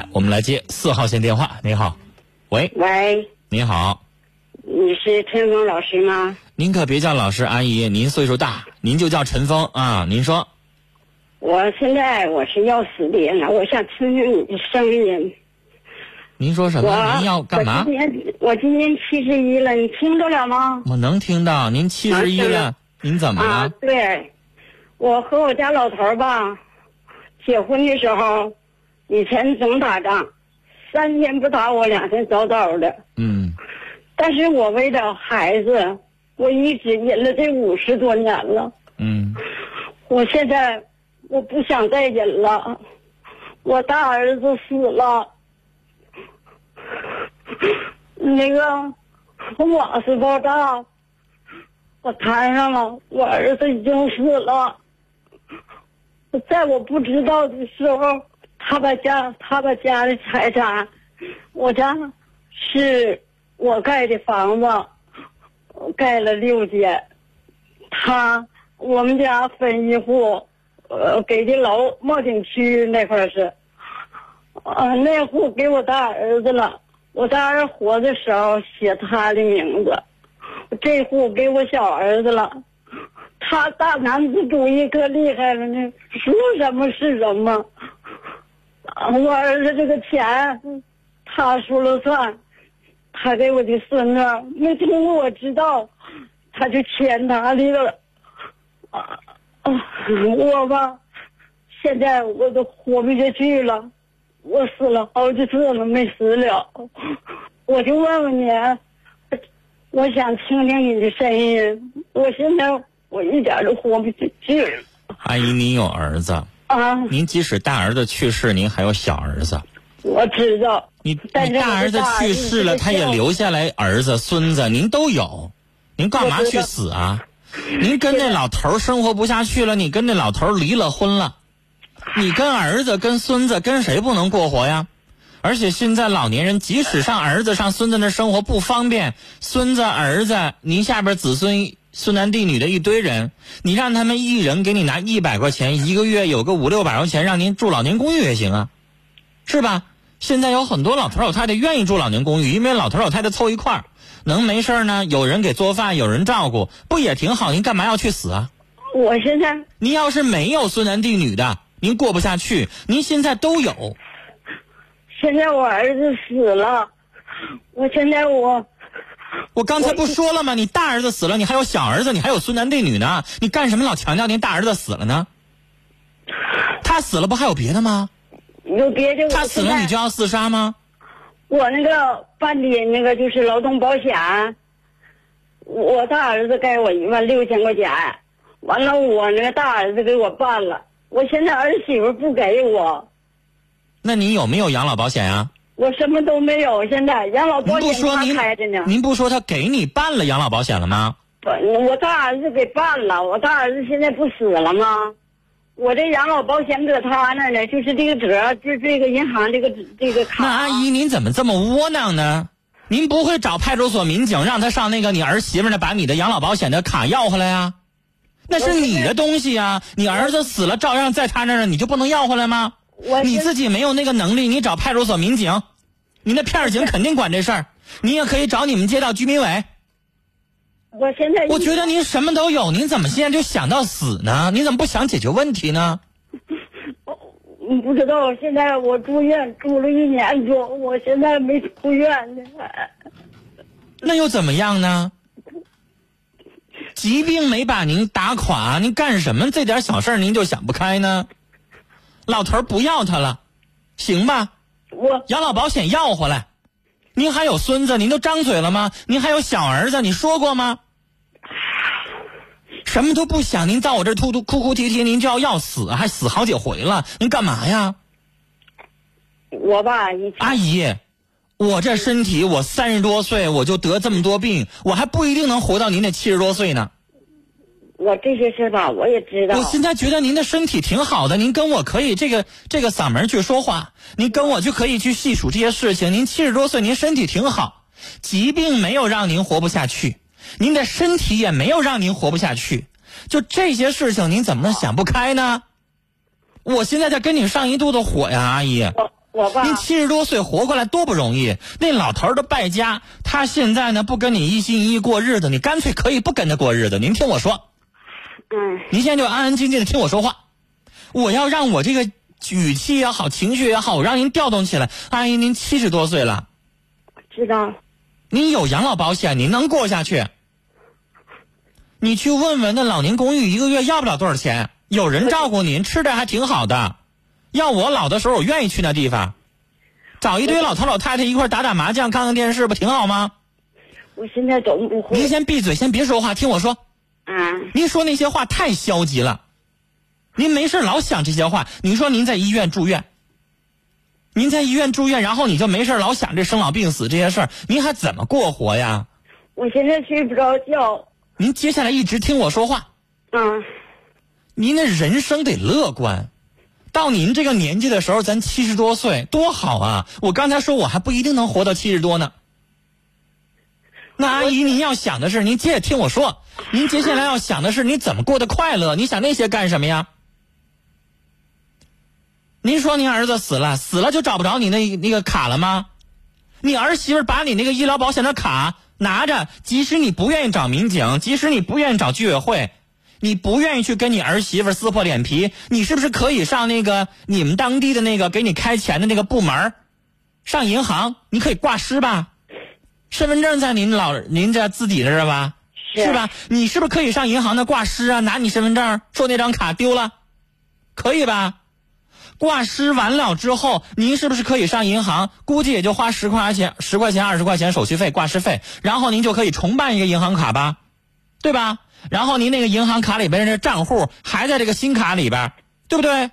来，我们来接四号线电话。你好，喂，喂，你好，你是陈峰老师吗？您可别叫老师阿姨，您岁数大，您就叫陈峰啊。您说，我现在我是要死的人了，我想听听你的声音。您说什么？您要干嘛我？今年我今年七十一了，你听着了吗？我能听到，您七十一啊了，您怎么啊了？，对，我和我家老头儿吧，结婚的时候，以前总打仗，三天不打我，两天早早的。嗯，但是我为了孩子，我一直忍了这五十多年了。嗯，我现在我不想再忍了，我大儿子死了，那个瓦斯爆炸，我摊上了，我儿子已经死了。在我不知道的时候，他把家他把家的财产，我家是我盖的房子，盖了六间，他我们家分一户，呃，给的楼茂景区那块是，呃，那户给我大儿子了。我大儿子活的时候写他的名字，这户给我小儿子了。他大男子主义可厉害了呢，说什么是什么。我儿子这个钱，他说了算。他给我的孙子没通过我知道，他就签他的了。啊啊！我吧，现在我都活不下去了，我死了好几次了，没死了。我就问问你，我想听听你的声音。我现在我一点都活不下去了阿姨，您有儿子，啊！您即使大儿子去世，您还有小儿子。我知道，你大儿子去世了，他也留下来儿子、孙子，您都有，您干嘛去死啊？您跟那老头儿生活不下去了，你跟那老头儿离了婚了，你跟儿子、跟孙子跟谁不能过活呀？而且现在老年人，即使上儿子、上孙子那生活不方便，孙子、儿子，您下边子孙孙男弟女的一堆人，你让他们一人给你拿一百块钱，一个月有个五六百块钱，让您住老年公寓也行啊，是吧？现在有很多老头老太太愿意住老年公寓，因为老头老太太凑一块儿，能没事儿呢，有人给做饭，有人照顾，不也挺好？您干嘛要去死啊？我现在您要是没有孙男弟女的，您过不下去，您现在都有。现在我儿子死了，我现在我我刚才不说了吗？你大儿子死了，你还有小儿子，你还有孙男弟女呢，你干什么老强调您大儿子死了呢？他死了不还有别的吗？有别的，他死了你就要自杀吗？我那个办的那个就是劳动保险，我大儿子给我一万六千块钱，完了我那个大儿子给我办了，我现在儿媳妇不给我，那你有没有养老保险啊？我什么都没有，现在养老保险他不说您开着呢，您不说他给你办了养老保险了吗？不我大儿子给办了，我大儿子现在不死了吗？我这养老保险搁他那呢，就是这个折，就这个银行这个这个卡。那阿姨您怎么这么窝囊呢？您不会找派出所民警让他上那个你儿媳妇那把你的养老保险的卡要回来呀？那是你的东西呀，你儿子死了照样在他那儿呢，你就不能要回来吗？我你自己没有那个能力，你找派出所民警，你那片儿警肯定管这事儿。你也可以找你们街道居民委。我现在我觉得您什么都有，您怎么现在就想到死呢？你怎么不想解决问题呢？你不知道，现在我住院住了一年多，我现在没出院呢。那又怎么样呢？疾病没把您打垮，您干什么这点小事儿您就想不开呢？老头儿不要他了，行吧？我养老保险要回来。您还有孙子，您都张嘴了吗？您还有小儿子，你说过吗？什么都不想，您到我这儿突突哭哭啼啼，您就要要死，还死好几回了，您干嘛呀？我吧，阿姨，我这身体，我三十多岁我就得这么多病，我还不一定能活到您那七十多岁呢。我这些事吧，我也知道。我现在觉得您的身体挺好的，您跟我可以这个这个嗓门去说话，您跟我就可以去细数这些事情。您七十多岁，您身体挺好，疾病没有让您活不下去，您的身体也没有让您活不下去，就这些事情，您怎么能想不开呢？我现在在跟你上一肚子火呀，阿姨。我我爸您七十多岁活过来多不容易，那老头儿都败家，他现在呢不跟你一心一意过日子，你干脆可以不跟他过日子。您听我说，嗯您现在就安安静静的听我说话，我要让我这个语气也好，情绪也好，我让您调动起来。阿姨，您七十多岁了，知道您有养老保险，您能过下去。你去问问那老年公寓，一个月要不了多少钱，有人照顾您，吃的还挺好的。要我老的时候，我愿意去那地方，找一堆老头老太太一块打打麻将、看看电视，不挺好吗？我现在都不会您先闭嘴，先别说话，听我说。嗯您说那些话太消极了，您没事老想这些话。您说您在医院住院，您在医院住院，然后你就没事老想这生老病死这些事儿，您还怎么过活呀？我现在睡不着觉您接下来一直听我说话，嗯您的人生得乐观。到您这个年纪的时候，咱七十多岁多好啊！我刚才说我还不一定能活到七十多呢。那阿姨，您要想的是，您接着听我说，您接下来要想的是你怎么过得快乐？你想那些干什么呀？您说您儿子死了，死了就找不着你那那个卡了吗？你儿媳妇把你那个医疗保险的卡拿着，即使你不愿意找民警，即使你不愿意找居委会，你不愿意去跟你儿媳妇撕破脸皮，你是不是可以上那个你们当地的那个给你开钱的那个部门上银行，你可以挂失吧？身份证在您老您这自己这儿吧？是是吧？你是不是可以上银行那挂失啊？拿你身份证说那张卡丢了，可以吧？挂失完了之后，您是不是可以上银行？估计也就花十块钱、十块钱、二十块钱手续费、挂失费，然后您就可以重办一个银行卡吧，对吧？然后您那个银行卡里边的账户还在这个新卡里边，对不对？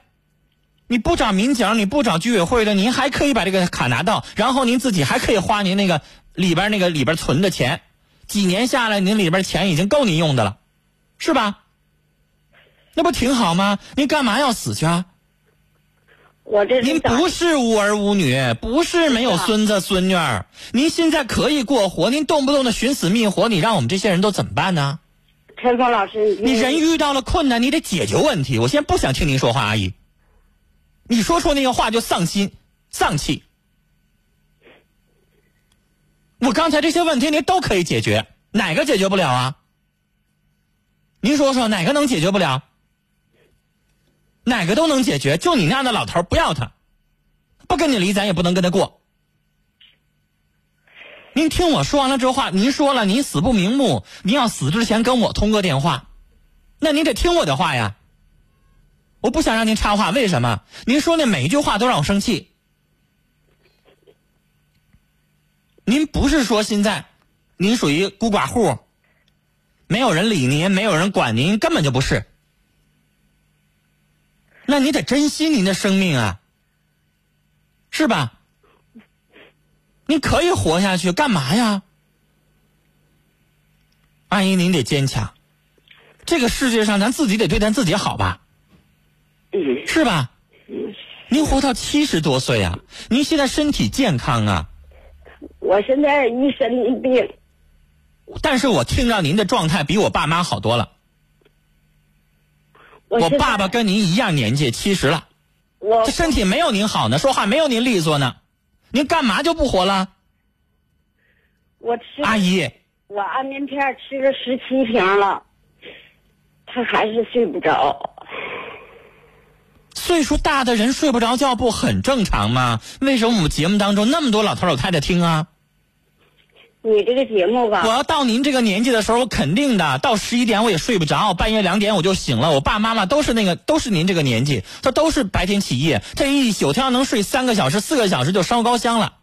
你不找民警，你不找居委会的，您还可以把这个卡拿到，然后您自己还可以花您那个里边那个里边存的钱，几年下来，您里边钱已经够您用的了，是吧？那不挺好吗？您干嘛要死去啊？我这您不是无儿无女，不是没有孙子孙女儿，您现在可以过活，您动不动的寻死觅活，你让我们这些人都怎么办呢？陈峰老师，你人遇到了困难，你得解决问题。我现在不想听您说话，阿姨，你说出那个话就丧心丧气。我刚才这些问题您都可以解决，哪个解决不了啊？您说说哪个能解决不了？哪个都能解决，就你那样的老头不要他，不跟你离，咱也不能跟他过。您听我说完了这话，您说了您死不瞑目，您要死之前跟我通个电话，那您得听我的话呀。我不想让您插话，为什么？您说那每一句话都让我生气。您不是说现在您属于孤寡户，没有人理您，没有人管您，根本就不是。那你得珍惜您的生命啊，是吧？你可以活下去，干嘛呀？阿姨，您得坚强。这个世界上，咱自己得对咱自己好吧，嗯是吧？嗯，您活到七十多岁啊，您现在身体健康啊，我现在一身病，但是我听着您的状态比我爸妈好多了。我我爸爸跟您一样年纪，七十了，我这身体没有您好呢，说话没有您利索呢。您干嘛就不活了，我吃阿姨？我安眠片吃了十七瓶了，他还是睡不着。岁数大的人睡不着觉不很正常吗？为什么我们节目当中那么多老头老太太听啊？你这个节目吧我，要到您这个年纪的时候，我肯定的，到十一点我也睡不着，半夜两点我就醒了。我爸妈妈都是那个，都是您这个年纪，他都是白天起夜，这一宿他要能睡三个小时、四个小时就烧高香了。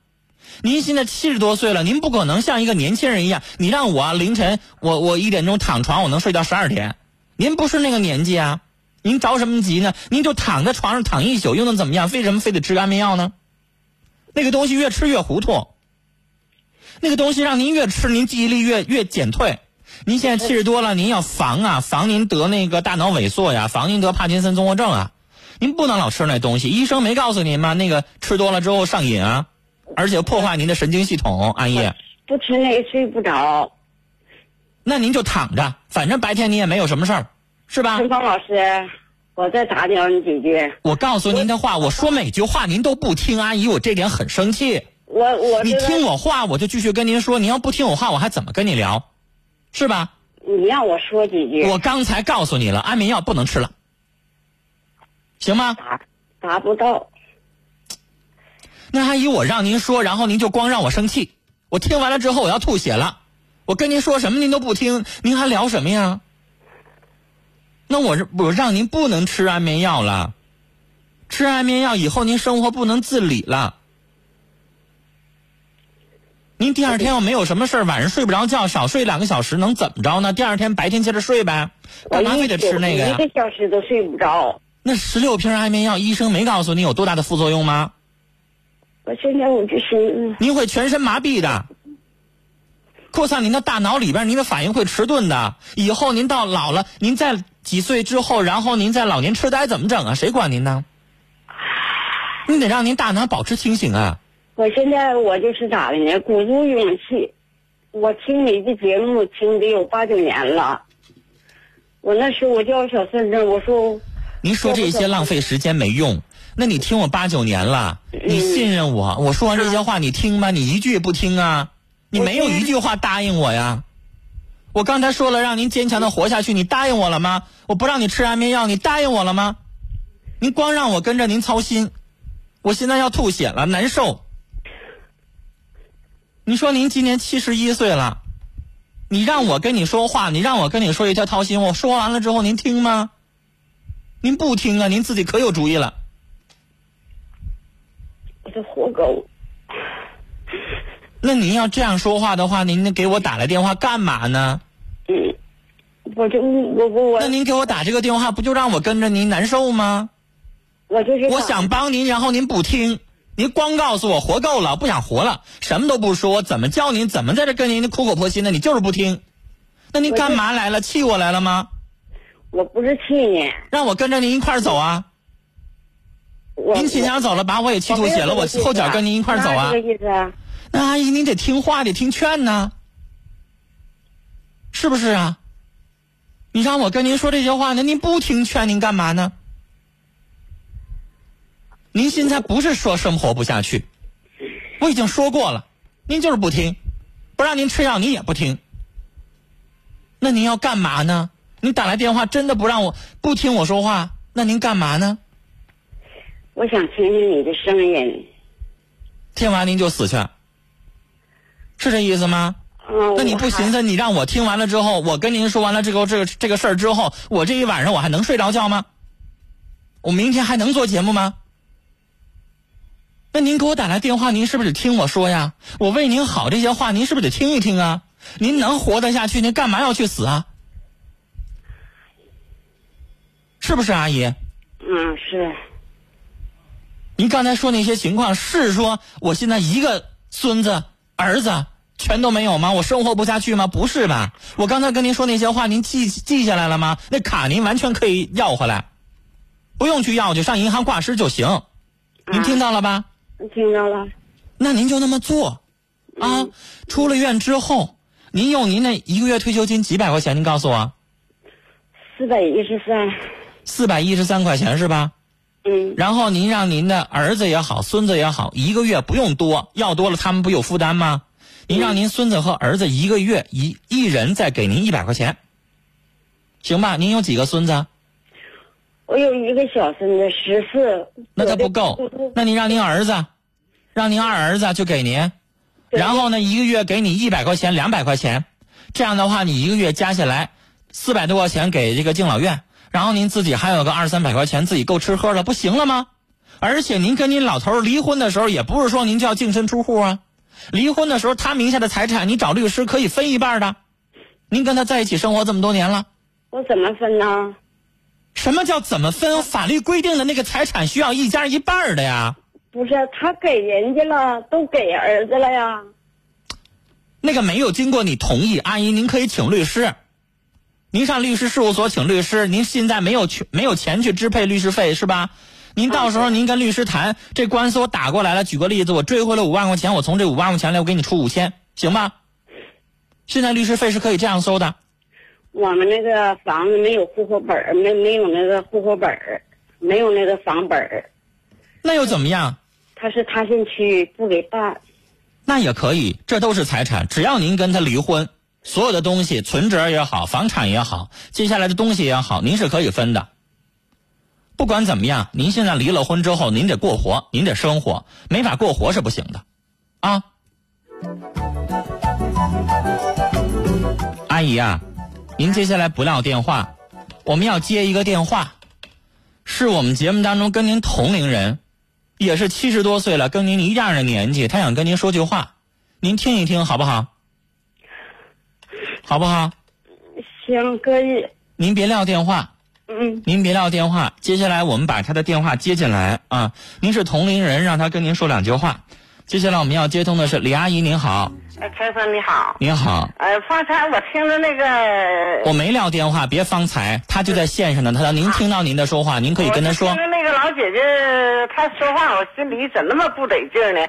您现在七十多岁了，您不可能像一个年轻人一样，你让我凌晨我我一点钟躺床，我能睡到十二点，您不是那个年纪啊，您着什么急呢？您就躺在床上躺一宿，又能怎么样？为什么非得吃安眠药呢？那个东西越吃越糊涂。那个东西让您越吃，您记忆力越越减退。您现在七十多了，您要防啊，防您得那个大脑萎缩呀，防您得帕金森综合症啊。您不能老吃那东西，医生没告诉您吗？那个吃多了之后上瘾啊，而且破坏您的神经系统。安逸，不吃那个睡不着。那您就躺着，反正白天你也没有什么事儿，是吧？陈芳老师，我再打搅你几句。我告诉您的话，我说每句话您都不听，阿姨，我这点很生气。我我你这个听我话，我就继续跟您说；您要不听我话，我还怎么跟你聊？是吧？你让我说几句，我刚才告诉你了，安眠药不能吃了，行吗？达达不到。那阿姨，我让您说，然后您就光让我生气。我听完了之后，我要吐血了。我跟您说什么您都不听，您还聊什么呀？那我是我让您不能吃安眠药了，吃安眠药以后您生活不能自理了。您第二天要没有什么事儿晚上睡不着觉，少睡两个小时，能怎么着呢？第二天白天接着睡呗，干嘛非得吃那个呀一？个小时都睡不着。那十六瓶安眠药，医生没告诉你有多大的副作用吗？我现在我就是，您会全身麻痹的，扩散您的大脑里边，您的反应会迟钝的。以后您到老了，您在几岁之后，然后您在老年痴呆怎么整啊？谁管您呢？你得让您大脑保持清醒啊！我现在我就是咋的呢？鼓足勇气，我听你的节目听得有八九年了。我那时候我叫小孙子，我说您说这些浪费时间没用。那你听我八九年了，你信任我，我说完这些话你听吗？你一句也不听啊！你没有一句话答应我呀！我刚才说了让您坚强的活下去，你答应我了吗？我不让你吃安眠药，你答应我了吗？您光让我跟着您操心，我现在要吐血了，难受。你说您今年七十一岁了，你让我跟你说话，你让我跟你说一条掏心，我说完了之后您听吗？您不听啊，您自己可有主意了。我是活狗，那您要这样说话的话，您给我打来电话干嘛呢？嗯，我就我我我那您给我打这个电话，不就让我跟着您难受吗？我就是我想帮您，然后您不听，您光告诉我活够了，不想活了，什么都不说，怎么叫您，怎么在这跟您苦口婆心的，你就是不听。那您干嘛来了？气我来了吗？我不是气你，让我跟着您一块儿走啊！我您亲家走了，把我也气吐血了，我后脚跟您一块儿走啊这！个意思啊？那阿姨，您得听话，得听劝呐，是不是啊？你让我跟您说这些话那，您不听劝，您干嘛呢？您现在不是说生活不下去，我已经说过了，您就是不听，不让您吃药，您也不听。那您要干嘛呢？您打来电话真的不让我不听我说话，那您干嘛呢？我想听听你的声音。听完您就死去，是这意思吗？嗯，那你不寻思？思，你让我听完了之后，我跟您说完了这个这个这个事儿之后，我这一晚上我还能睡着觉吗？我明天还能做节目吗？那您给我打来电话，您是不是得听我说呀？我为您好这些话，您是不是得听一听啊？您能活得下去，您干嘛要去死啊？是不是阿姨？嗯，是。您刚才说那些情况，是说我现在一个孙子、儿子全都没有吗？我生活不下去吗？不是吧？我刚才跟您说那些话，您记记下来了吗？那卡您完全可以要回来，不用去要去，上银行挂失就行。您听到了吧？听到了。那您就那么做，啊，出了院之后，您用您那一个月退休金几百块钱？您告诉我，四百一十三。四百一十三块钱是吧？嗯然后您让您的儿子也好，孙子也好，一个月不用多，要多了他们不有负担吗？您让您孙子和儿子一个月一一人再给您一百块钱，行吧？您有几个孙子？我有一个小孙子，十四。那他不够，那您让您儿子，让您二儿子就给您，然后呢，一个月给你一百块钱、两百块钱，这样的话，你一个月加起来四百多块钱给这个敬老院，然后您自己还有个二三百块钱自己够吃喝了，不行了吗？而且您跟您老头离婚的时候，也不是说您就要净身出户啊，离婚的时候他名下的财产，你找律师可以分一半的。您跟他在一起生活这么多年了，我怎么分呢？什么叫怎么分？法律规定的那个财产需要一家一半儿的呀。不是他给人家了，都给儿子了呀。那个没有经过你同意，阿姨您可以请律师。您上律师事务所请律师，您现在没有去没有钱去支配律师费是吧？您到时候您跟律师谈，这官司我打过来了，举个例子，我追回了五万块钱，我从这五万块钱里，我给你出五千，行吗？现在律师费是可以这样收的。我们那个房子没有户口本儿，没没有那个户口本儿，没有那个房本儿。那又怎么样？他是他县区不给办。那也可以，这都是财产，只要您跟他离婚，所有的东西，存折也好，房产也好，接下来的东西也好，您是可以分的。不管怎么样，您现在离了婚之后，您得过活，您得生活，没法过活是不行的，啊。阿姨啊，您接下来不撂电话，我们要接一个电话，是我们节目当中跟您同龄人。也是七十多岁了，跟您一样的年纪，他想跟您说句话，您听一听好不好？好不好？行，可以。您别撂电话。嗯。您别撂电话，接下来我们把他的电话接进来啊。您是同龄人，让他跟您说两句话。接下来我们要接通的是李阿姨，您好。哎，陈生你好。您好。呃，方才我听着那个。我没撂电话，别方才，他就在线上呢。他说您听到您的说话，您可以跟他说。听着那个老姐姐她说话，我心里怎那么不得劲呢？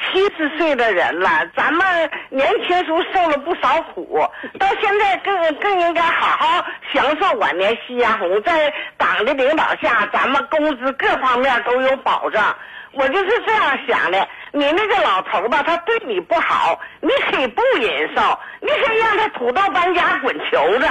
七十岁的人了，咱们年轻时候受了不少苦，到现在更更应该好好享受晚年夕阳红，在党的领导下，咱们工资各方面都有保障。我就是这样想的，你那个老头吧，他对你不好，你可以不忍受，你可以让他土豆搬家滚球子，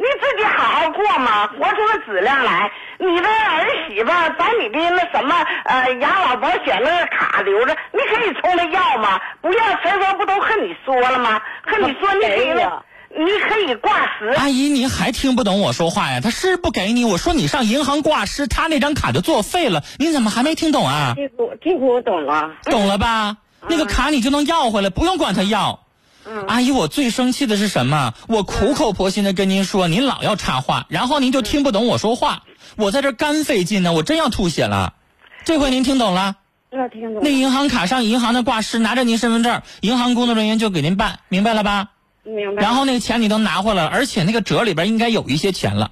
你自己好好过嘛，活出个质量来。你的儿媳妇把你的那什么呃养老保险那个卡留着，你可以冲他要嘛？不要，陈峰不都和你说了吗？和你说你可以了。你可以挂失。阿姨，您还听不懂我说话呀？他是不给你，我说你上银行挂失，他那张卡就作废了。你怎么还没听懂啊？这个这个我懂了。懂了吧？那个卡你就能要回来，不用管他要。嗯。阿姨，我最生气的是什么？我苦口婆心的跟您说，您老要插话，然后您就听不懂我说话。我在这干费劲呢，我真要吐血了。这回您听懂了？那听懂。那银行卡上银行的挂失，拿着您身份证，银行工作人员就给您办，明白了吧？明白。然后那个钱你都拿回来了，而且那个折里边应该有一些钱了，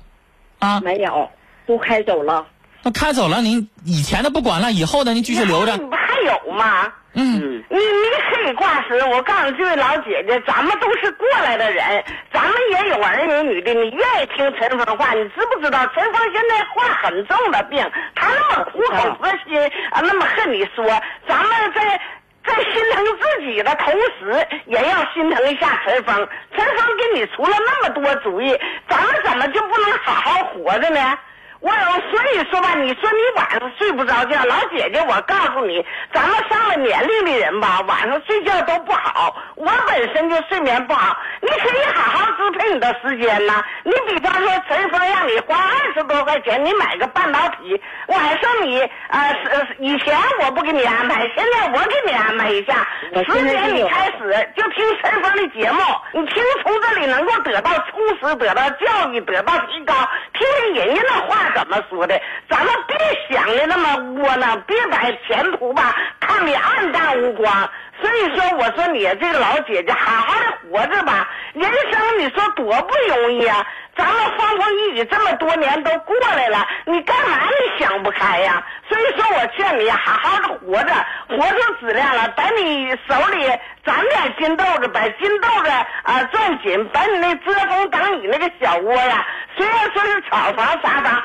啊？没有，都开走了。那开走了，您以前的不管了，以后的您继续留着。有吗？嗯。你你可以挂失，我告诉这位老姐姐，咱们都是过来的人，咱们也有儿有女的，你愿意听陈峰话？你知不知道陈峰现在患很重的病，他那么苦口婆心啊，那么恨你说，咱们在。在心疼自己的同时，也要心疼一下陈峰。陈峰给你出了那么多主意，咱们怎么就不能好好活着呢？我所以说吧，你说你晚上睡不着觉，老姐姐，我告诉你，咱们上了年龄的人吧，晚上睡觉都不好。我本身就睡眠不好，你可以好好支配你的时间呐。你比方说，陈峰让你花二十多块钱，你买个半导体，晚上你呃，以前我不给你安排，现在我给你安排一下。十点你开始就听陈峰的节目，你听从这里能够得到充实，得到教育，得到提高，听听人家的话。怎么说的？咱们别想的那么窝囊，别把前途吧看得暗淡无光。所以说，我说你这个老姐姐，好好的活着吧。人生你说多不容易啊！咱们风风雨雨这么多年都过来了，你干嘛你想不开呀？所以说我劝你好好的活着，活出质量了。把你手里攒点金豆子，把金豆子啊攥紧，把你那遮风挡雨那个小窝呀，虽然说是草房啥房。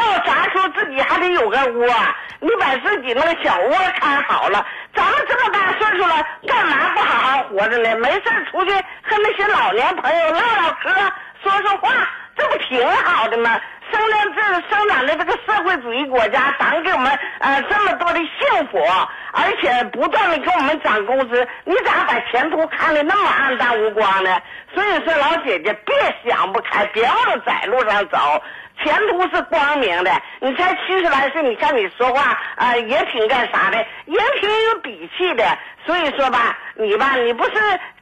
到啥时候自己还得有个窝，你把自己那个小窝看好了。咱们这么大岁数了，干嘛不好好活着呢？没事出去和那些老年朋友唠唠嗑，说说话，这不挺好的吗？生在这生长的这个社会主义国家，党给我们呃这么多的幸福，而且不断的给我们涨工资，你咋把前途看得那么暗淡无光呢？所以说，老姐姐别想不开，别往窄路上走。前途是光明的，你才七十来岁，你像你说话啊也挺干啥的，也挺有底气的。所以说吧，你吧，你不是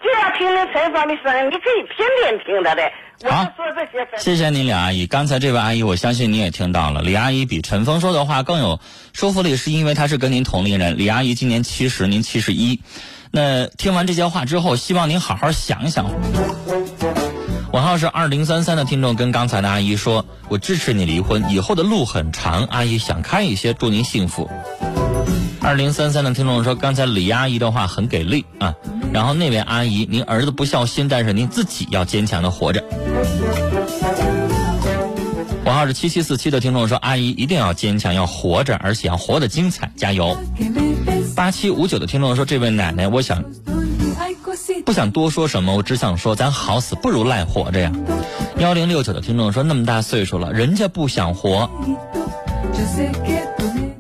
就要听听陈芳的声音，你可以天天听他的。好，说这些。谢谢您，李阿姨。刚才这位阿姨，我相信你也听到了，李阿姨比陈峰说的话更有说服力，是因为她是跟您同龄人。李阿姨今年七十，您七十一。那听完这些话之后，希望您好好想一想。尾号是二零三三的听众跟刚才的阿姨说：“我支持你离婚，以后的路很长，阿姨想开一些，祝您幸福。”二零三三的听众说：“刚才李阿姨的话很给力啊。”然后那位阿姨，您儿子不孝心，但是您自己要坚强的活着。我号是七七四七的听众说：“阿姨一定要坚强，要活着，而且要活得精彩，加油！”八七五九的听众说：“这位奶奶，我想不想多说什么，我只想说，咱好死不如赖活着呀。”幺零六九的听众说：“那么大岁数了，人家不想活，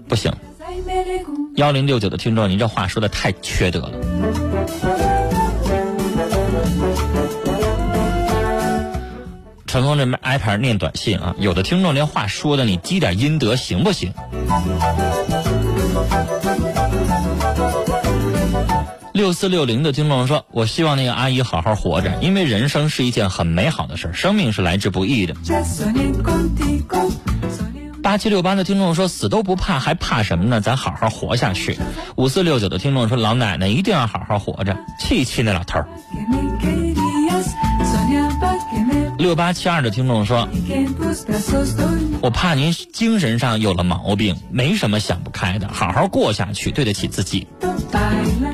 不行。”幺零六九的听众，您这话说的太缺德了。陈峰这边挨排念短信啊，有的听众连话说的你积点阴德行不行？六四六零的听众说：“我希望那个阿姨好好活着，因为人生是一件很美好的事生命是来之不易的。”八七六八的听众说：“死都不怕，还怕什么呢？咱好好活下去。”五四六九的听众说：“老奶奶一定要好好活着，气气那老头。”六八七二的听众说：“我怕您精神上有了毛病，没什么想不开的，好好过下去，对得起自己。”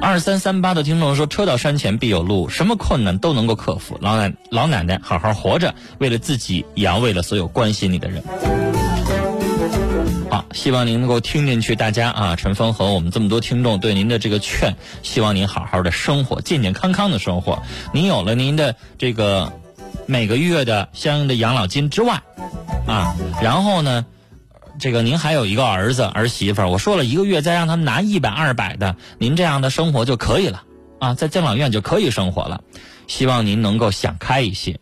二三三八的听众说：“车到山前必有路，什么困难都能够克服。老奶老奶奶好好活着，为了自己，也要为了所有关心你的人。”好，希望您能够听进去。大家啊，陈峰和我们这么多听众对您的这个劝，希望您好好的生活，健健康康的生活。您有了您的这个。每个月的相应的养老金之外，啊，然后呢，这个您还有一个儿子儿媳妇儿，我说了一个月再让他们拿一百二百的，您这样的生活就可以了，啊，在敬老院就可以生活了。希望您能够想开一些，